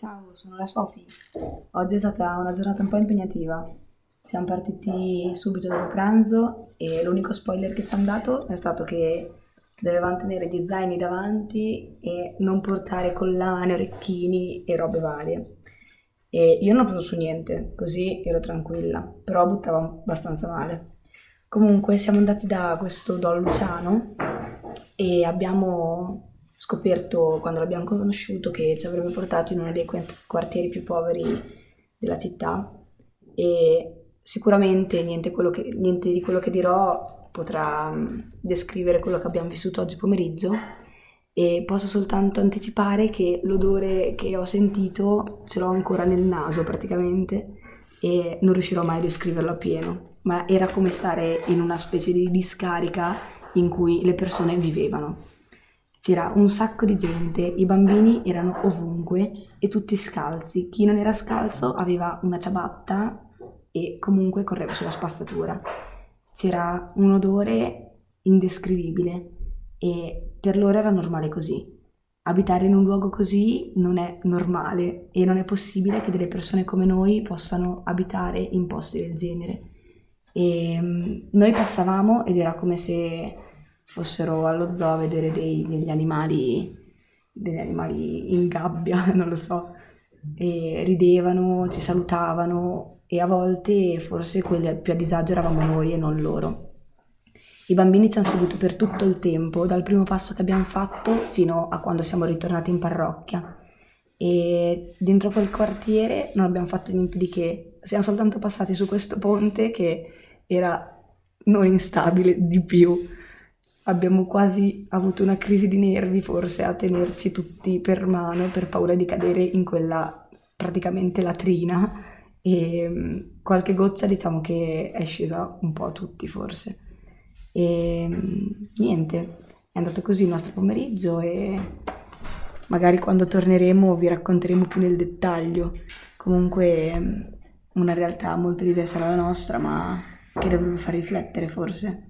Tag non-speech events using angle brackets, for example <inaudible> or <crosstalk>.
Ciao, sono la Sofi. Oggi è stata una giornata un po' impegnativa. Siamo partiti subito dopo pranzo e l'unico spoiler che ci hanno dato è stato che dovevamo tenere gli zaini davanti e non portare collane, orecchini e robe varie. E io non ho preso su niente, così ero tranquilla, però buttavo abbastanza male. Comunque siamo andati da questo Don Luciano e abbiamo scoperto quando l'abbiamo conosciuto che ci avrebbe portato in uno dei quartieri più poveri della città. E sicuramente niente, che, niente di quello che dirò potrà mm, descrivere quello che abbiamo vissuto oggi pomeriggio. E posso soltanto anticipare che l'odore che ho sentito ce l'ho ancora nel naso praticamente e non riuscirò mai a descriverlo appieno, ma era come stare in una specie di discarica in cui le persone vivevano. C'era un sacco di gente, i bambini erano ovunque e tutti scalzi. Chi non era scalzo aveva una ciabatta e comunque correva sulla spazzatura. C'era un odore indescrivibile e per loro era normale così. Abitare in un luogo così non è normale e non è possibile che delle persone come noi possano abitare in posti del genere. E mm, noi passavamo ed era come se fossero allo zoo a vedere dei, degli animali, degli animali in gabbia, <laughs> non lo so, e ridevano, ci salutavano e a volte forse quelli più a disagio eravamo noi e non loro. I bambini ci hanno seguito per tutto il tempo, dal primo passo che abbiamo fatto fino a quando siamo ritornati in parrocchia. E dentro quel quartiere non abbiamo fatto niente di che, siamo soltanto passati su questo ponte che era non instabile di più abbiamo quasi avuto una crisi di nervi forse a tenerci tutti per mano per paura di cadere in quella praticamente latrina e mm, qualche goccia diciamo che è scesa un po' a tutti forse. E mm, niente, è andato così il nostro pomeriggio e magari quando torneremo vi racconteremo più nel dettaglio. Comunque mm, una realtà molto diversa dalla nostra ma che dovrebbe far riflettere forse.